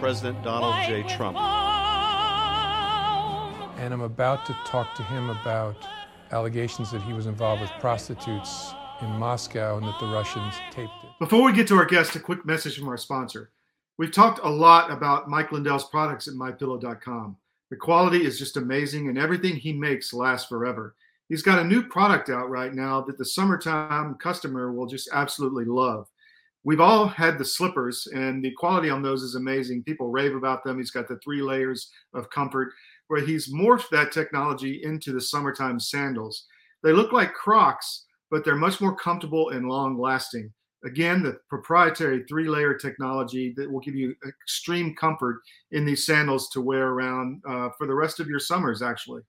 President Donald J. Trump. And I'm about to talk to him about allegations that he was involved with prostitutes in Moscow and that the Russians taped it. Before we get to our guest, a quick message from our sponsor. We've talked a lot about Mike Lindell's products at mypillow.com. The quality is just amazing, and everything he makes lasts forever. He's got a new product out right now that the summertime customer will just absolutely love. We've all had the slippers, and the quality on those is amazing. People rave about them. He's got the three layers of comfort, where he's morphed that technology into the summertime sandals. They look like Crocs, but they're much more comfortable and long lasting. Again, the proprietary three layer technology that will give you extreme comfort in these sandals to wear around uh, for the rest of your summers, actually.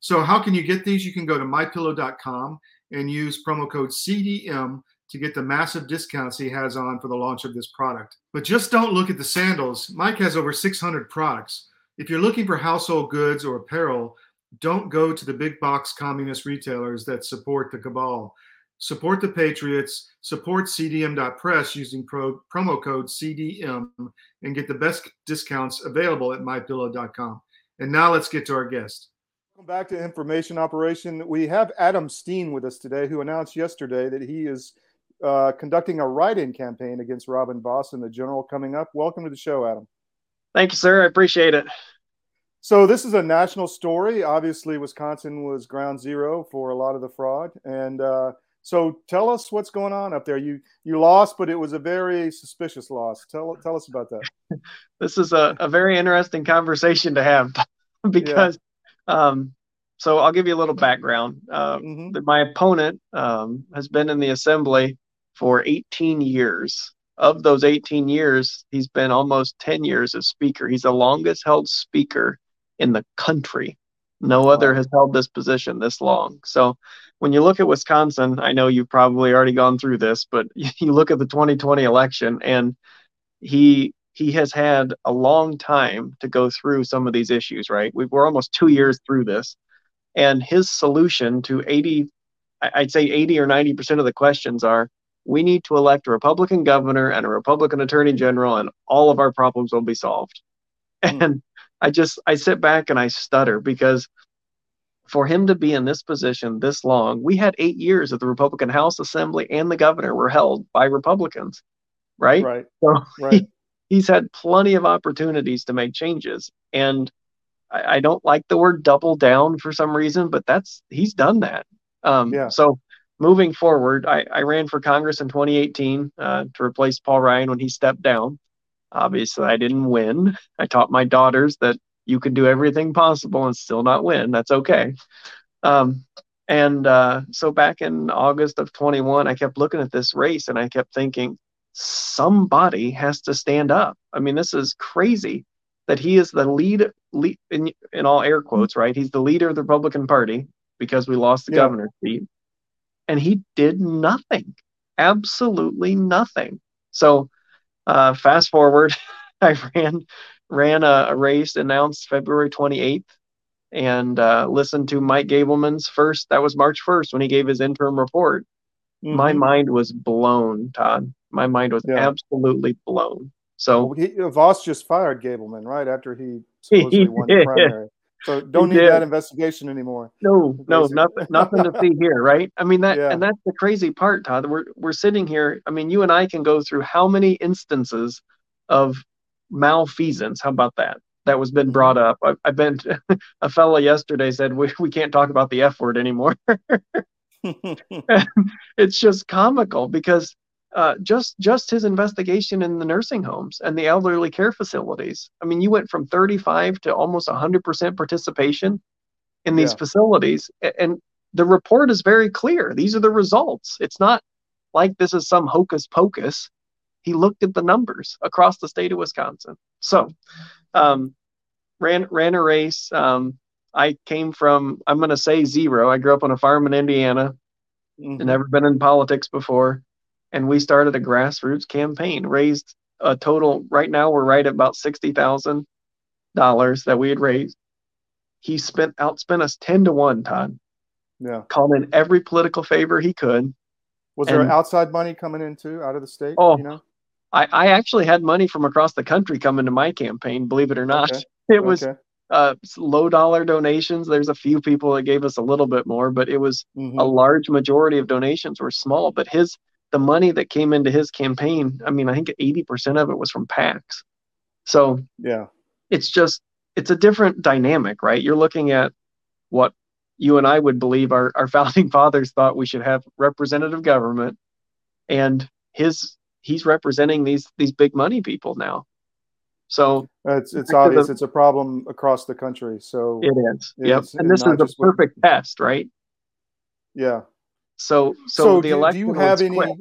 So, how can you get these? You can go to mypillow.com and use promo code CDM to get the massive discounts he has on for the launch of this product. But just don't look at the sandals. Mike has over 600 products. If you're looking for household goods or apparel, don't go to the big box communist retailers that support the cabal support the Patriots, support CDM.press using pro, promo code CDM, and get the best discounts available at mypillow.com. And now let's get to our guest. Welcome back to Information Operation. We have Adam Steen with us today, who announced yesterday that he is uh, conducting a write-in campaign against Robin Vos in the general coming up. Welcome to the show, Adam. Thank you, sir. I appreciate it. So this is a national story. Obviously, Wisconsin was ground zero for a lot of the fraud, and uh, so tell us what's going on up there. You you lost, but it was a very suspicious loss. Tell tell us about that. this is a, a very interesting conversation to have because yeah. um, so I'll give you a little background. Uh, mm-hmm. My opponent um, has been in the assembly for 18 years. Of those 18 years, he's been almost 10 years as speaker. He's the longest held speaker in the country. No other has held this position this long. So when you look at Wisconsin, I know you've probably already gone through this, but you look at the 2020 election and he he has had a long time to go through some of these issues, right? We, we're almost two years through this. And his solution to 80, I'd say 80 or 90% of the questions are we need to elect a Republican governor and a Republican attorney general, and all of our problems will be solved. Mm. And I just, I sit back and I stutter because for him to be in this position this long, we had eight years of the Republican House Assembly and the governor were held by Republicans, right? Right. So right. He, he's had plenty of opportunities to make changes. And I, I, don't like the word double down for some reason, but that's he's done that. Um, yeah. So moving forward, I, I ran for Congress in 2018 uh, to replace Paul Ryan when he stepped down. Obviously, I didn't win. I taught my daughters that you can do everything possible and still not win. That's okay. Um, and uh, so back in August of 21, I kept looking at this race and I kept thinking, somebody has to stand up. I mean, this is crazy that he is the lead, lead in, in all air quotes, right? He's the leader of the Republican Party because we lost the yeah. governor's seat. And he did nothing, absolutely nothing. So uh, fast forward, I ran ran a, a race announced February 28th and uh, listened to Mike Gableman's first. That was March 1st when he gave his interim report. Mm-hmm. My mind was blown, Todd. My mind was yeah. absolutely blown. So well, he, Vos just fired Gableman right after he supposedly he won the primary. So don't need that investigation anymore. No, no, nothing, nothing to see here, right? I mean that, yeah. and that's the crazy part, Todd. We're we're sitting here. I mean, you and I can go through how many instances of malfeasance. How about that? That was been brought mm-hmm. up. I, have been a fellow yesterday said we, we can't talk about the F word anymore. it's just comical because uh, just just his investigation in the nursing homes and the elderly care facilities. I mean, you went from 35 to almost 100% participation in these yeah. facilities, and the report is very clear. These are the results. It's not like this is some hocus pocus He looked at the numbers across the state of Wisconsin. So, um, ran ran a race. Um, I came from I'm going to say zero. I grew up on a farm in Indiana. Mm-hmm. Never been in politics before, and we started a grassroots campaign. Raised a total. Right now, we're right at about sixty thousand dollars that we had raised. He spent outspent us ten to one, Todd. Yeah. Called in every political favor he could. Was and, there outside money coming in too, out of the state? Oh, you know? I, I actually had money from across the country coming to my campaign, believe it or not. Okay. It was okay. uh, low dollar donations. There's a few people that gave us a little bit more, but it was mm-hmm. a large majority of donations were small. But his the money that came into his campaign, I mean, I think 80% of it was from PACs. So yeah, it's just it's a different dynamic, right? You're looking at what you and I would believe our, our founding fathers thought we should have representative government, and his he's representing these these big money people now. So it's it's obvious the, it's a problem across the country. So it is. Yep. And this is the perfect with, test, right? Yeah. So so, so the do, election. Do you have any? Quick.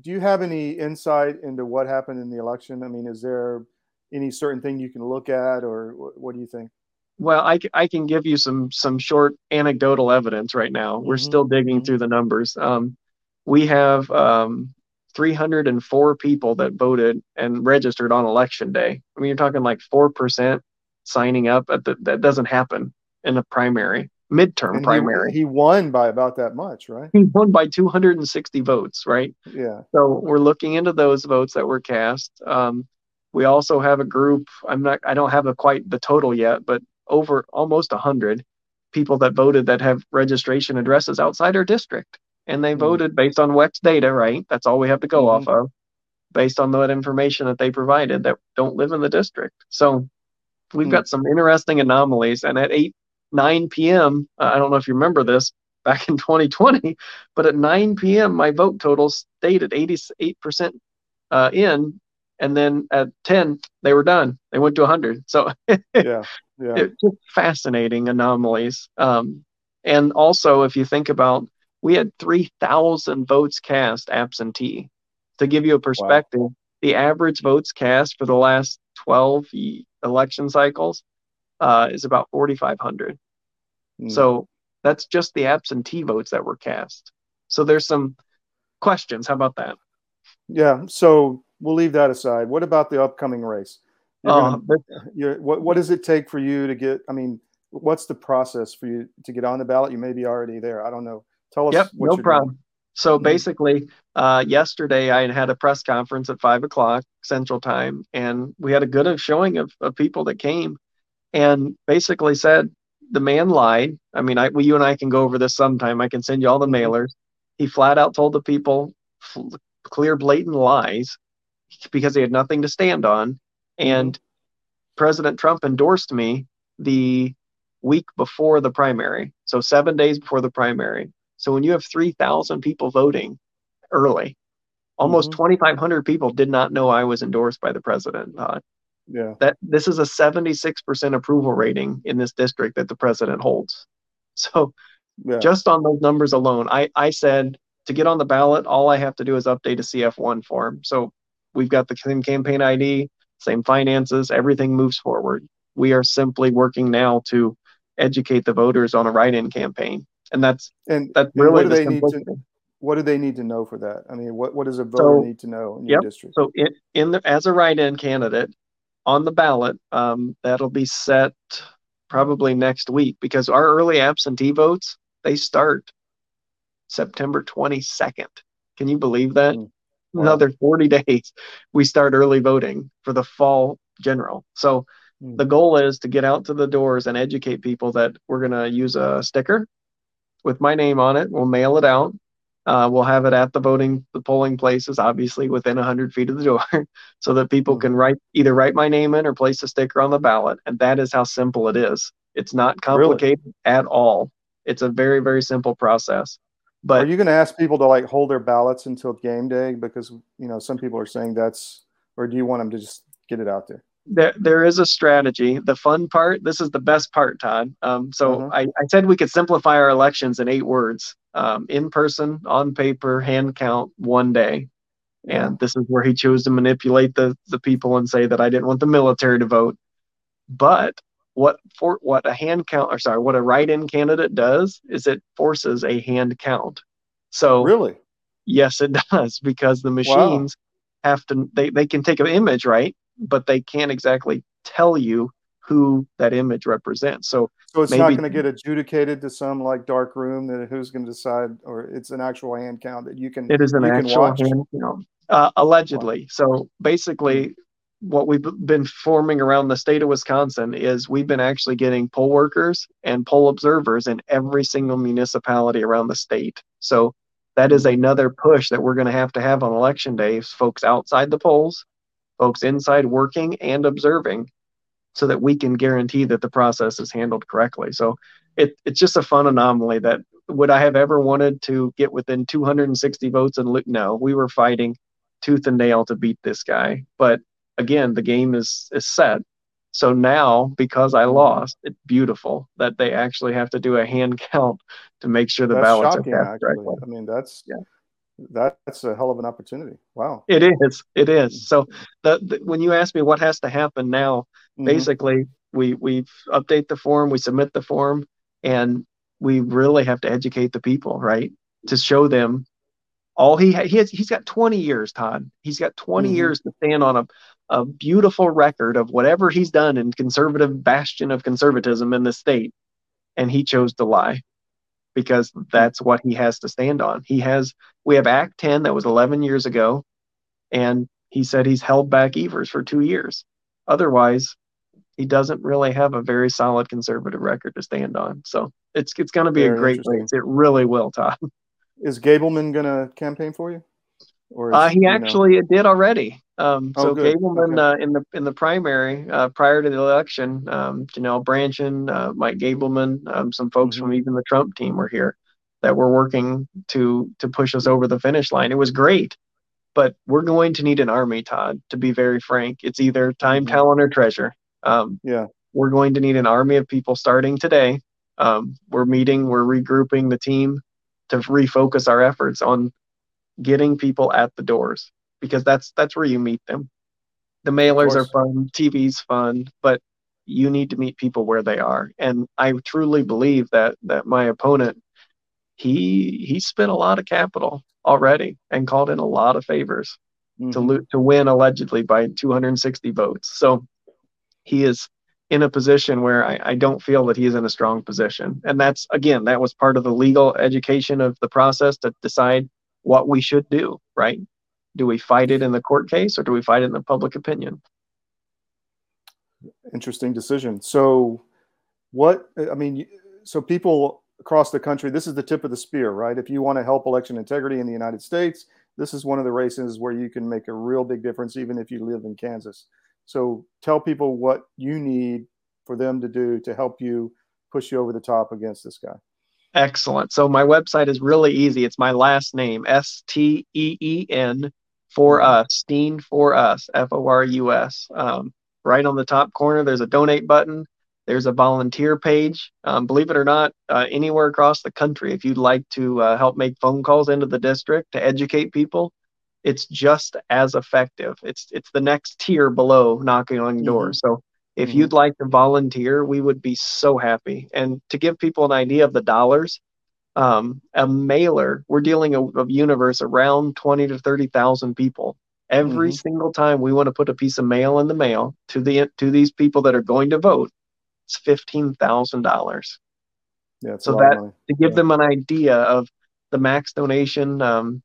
Do you have any insight into what happened in the election? I mean, is there any certain thing you can look at, or what, do you think? Well, I, I can give you some some short anecdotal evidence right now. Mm-hmm. We're still digging mm-hmm. through the numbers. Um, we have um, 304 people that voted and registered on election day. I mean, you're talking like four percent signing up. At the, that doesn't happen in a primary, midterm and primary. He, he, won by about that much, right? He won by 260 votes, right? Yeah. So we're looking into those votes that were cast. Um, we also have a group. I'm not. I don't have a, quite the total yet, but over almost hundred people that voted that have registration addresses outside our district, and they mm-hmm. voted based on WEX data. Right. That's all we have to go mm-hmm. off of, based on that information that they provided that don't live in the district. So we've mm-hmm. got some interesting anomalies. And at eight 9 p.m. Uh, I don't know if you remember this back in 2020, but at 9 p.m. my vote total stayed at 88% uh, in and then at 10 they were done they went to 100 so yeah yeah just fascinating anomalies um, and also if you think about we had 3000 votes cast absentee to give you a perspective wow. the average votes cast for the last 12 election cycles uh, is about 4500 mm. so that's just the absentee votes that were cast so there's some questions how about that yeah so we'll leave that aside. What about the upcoming race? Uh, gonna, what what does it take for you to get? I mean, what's the process for you to get on the ballot? You may be already there. I don't know. Tell us. Yep, no problem. Doing. So mm-hmm. basically, uh, yesterday I had a press conference at five o'clock Central Time, and we had a good showing of, of people that came, and basically said the man lied. I mean, I well, you and I can go over this sometime. I can send you all the mm-hmm. mailers. He flat out told the people clear, blatant lies because he had nothing to stand on. And President Trump endorsed me the week before the primary, so seven days before the primary. So when you have 3,000 people voting early, almost mm-hmm. 2,500 people did not know I was endorsed by the president. Uh, yeah. That this is a 76% approval rating in this district that the president holds. So yeah. just on those numbers alone, I, I said to get on the ballot, all I have to do is update a CF1 form. So we've got the same campaign ID, same finances, everything moves forward. We are simply working now to educate the voters on a write-in campaign, and that's and that's really what do they need to what do they need to know for that? I mean, what what does a voter so, need to know in your yep. district? So in, in the as a write-in candidate on the ballot, um, that'll be set probably next week because our early absentee votes they start September 22nd. Can you believe that? Mm wow. another 40 days, we start early voting for the fall general. So mm. the goal is to get out to the doors and educate people that we're going to use a sticker with my name on it. We'll mail it out. Uh, we'll have it at the voting, the polling places, obviously within 100 feet of the door, so that people mm. can write either write my name in or place a sticker on the ballot. And that is how simple it is. It's not complicated really? at all. It's a very, very simple process. But are you going to ask people to like hold their ballots until game day? Because you know some people are saying that's, or do you want them to just get it out there? There, there is a strategy. The fun part, this is the best part, Todd. Um, so uh-huh. I, I said we could simplify our elections in eight words: um, in person, on paper, hand count, one day. And this is where he chose to manipulate the, the people and say that I didn't want the military to vote. But what for what a hand count or sorry, what a write-in candidate does is it forces a hand count. So really, yes, it does because the machines wow. have to they, they can take an image, right? But they can't exactly tell you who that image represents. So, so it's maybe, not going to get adjudicated to some like dark room that who's going to decide, or it's an actual hand count that you can. It is an actual hand count, uh, allegedly. So basically, what we've been forming around the state of Wisconsin is we've been actually getting poll workers and poll observers in every single municipality around the state. So that is another push that we're going to have to have on election day. Folks outside the polls, folks inside working and observing so that we can guarantee that the process is handled correctly. So it, it's just a fun anomaly that would I have ever wanted to get within 260 votes and look? no, we were fighting tooth and nail to beat this guy. But again, the game is is set. So now, because I lost, it's beautiful that they actually have to do a hand count to make sure the that's ballots shocking, are cast correctly. I mean, that's yeah that's a hell of an opportunity. Wow. It is. It is. So the, the, when you ask me what has to happen now, mm-hmm. basically we we update the form, we submit the form, and we really have to educate the people, right? To show them all he ha- he has, he's got 20 years, Todd. He's got 20 mm-hmm. years to stand on a a beautiful record of whatever he's done in conservative bastion of conservatism in the state, and he chose to lie because that's what he has to stand on. He has we have Act 10 that was 11 years ago, and he said he's held back Evers for two years. Otherwise, he doesn't really have a very solid conservative record to stand on. So it's it's going to be very a great race. It really will, Todd. Is Gableman going to campaign for you? Or uh, he actually know? did already. Um, oh, so good. Gableman okay. uh, in the in the primary uh, prior to the election, um, Janel Brandtjen, uh, Mike Gableman, um, some folks mm-hmm. from even the Trump team were here that were working to to push us over the finish line. It was great, but we're going to need an army, Todd. To be very frank, it's either time, mm-hmm. talent, or treasure. Um, yeah, we're going to need an army of people starting today. Um, we're meeting, we're regrouping the team to refocus our efforts on getting people at the doors because that's that's where you meet them. The mailers are fun, TV's fun, but you need to meet people where they are. And I truly believe that that my opponent he he spent a lot of capital already and called in a lot of favors mm-hmm. to lo- to win allegedly by 260 votes. So he is in a position where I, I, don't feel that he is in a strong position. And that's again, that was part of the legal education of the process to decide what we should do, right? Do we fight it in the court case or do we fight it in the public opinion? Interesting decision. So, what I mean, so people across the country, this is the tip of the spear, right? If you want to help election integrity in the United States, this is one of the races where you can make a real big difference, even if you live in Kansas. So, tell people what you need for them to do to help you push you over the top against this guy. Excellent. So my website is really easy. It's my last name, S T E E N, for mm-hmm. us, Steen for us, F O R U S. Um, right on the top corner, there's a donate button. There's a volunteer page. Um, believe it or not, uh, anywhere across the country, if you'd like to uh, help make phone calls into the district to educate people, it's just as effective. It's it's the next tier below knocking on mm-hmm. doors. So if mm-hmm. you'd like to volunteer, we would be so happy. And to give people an idea of the dollars, um, a mailer, we're dealing a, a universe around 20 to 30,000 people. Every mm-hmm. single time we want to put a piece of mail in the mail to the to these people that are going to vote, it's fifteen thousand dollars. Yeah, so that to give yeah. them an idea of the max donation um,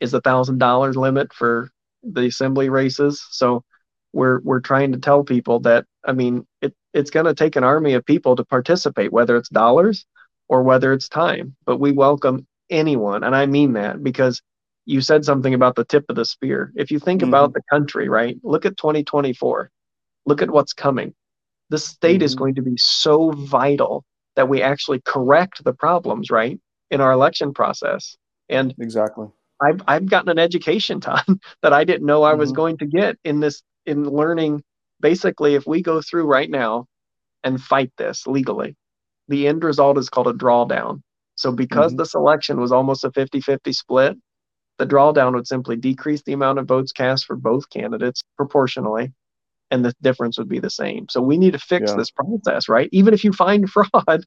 is a thousand dollars limit for the assembly races. So we're we're trying to tell people that I mean it it's going to take an army of people to participate, whether it's dollars or whether it's time. But we welcome anyone, and I mean that because you said something about the tip of the spear. If you think mm-hmm. about the country, right? Look at 2024. Look at what's coming. The state mm-hmm. is going to be so vital that we actually correct the problems, right, in our election process. And exactly, I've I've gotten an education, Tom, that I didn't know I mm-hmm. was going to get in this in learning basically if we go through right now and fight this legally, the end result is called a drawdown. So because mm-hmm. this election was almost a 50-50 split, The drawdown would simply decrease the amount of votes cast for both candidates proportionally, and the difference would be the same. So we need to fix yeah. this process, right? Even if you find fraud,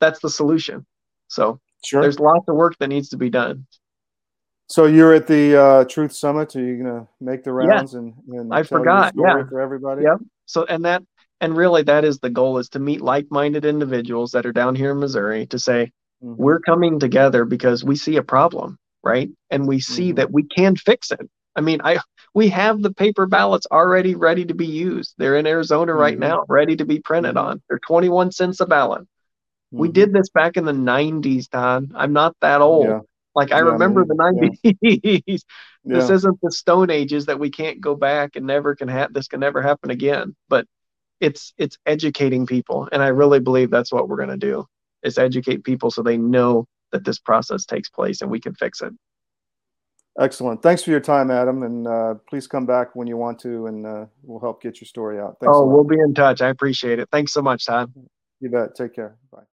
that's the solution. So sure. there's lots of work that needs to be done. So you're at the uh, Truth Summit. Are you gonna make the rounds yeah. and, and I forgot, yeah, for everybody? Yep. So and that and really that is the goal is to meet like-minded individuals that are down here in Missouri to say mm-hmm. we're coming together because we see a problem right? And we see mm-hmm. that we can fix it. I mean, I we have the paper ballots already ready to be used. They're in Arizona right mm-hmm. now, ready to be printed on. They're 21 cents a ballot. We mm-hmm. did this back in the 90s, Todd. I'm not that old. Yeah. Like I yeah, remember the 90s. Yeah. this isn't the Stone Ages that we can't go back and never can have this can never happen again. But it's it's educating people, and I really believe that's what we're going to do is educate people so they know that this process takes place and we can fix it. Excellent. Thanks for your time, Adam, and uh, please come back when you want to, and uh, we'll help get your story out. Thanks oh, we'll be in touch. I appreciate it. Thanks so much, Todd. You bet. Take care. Bye.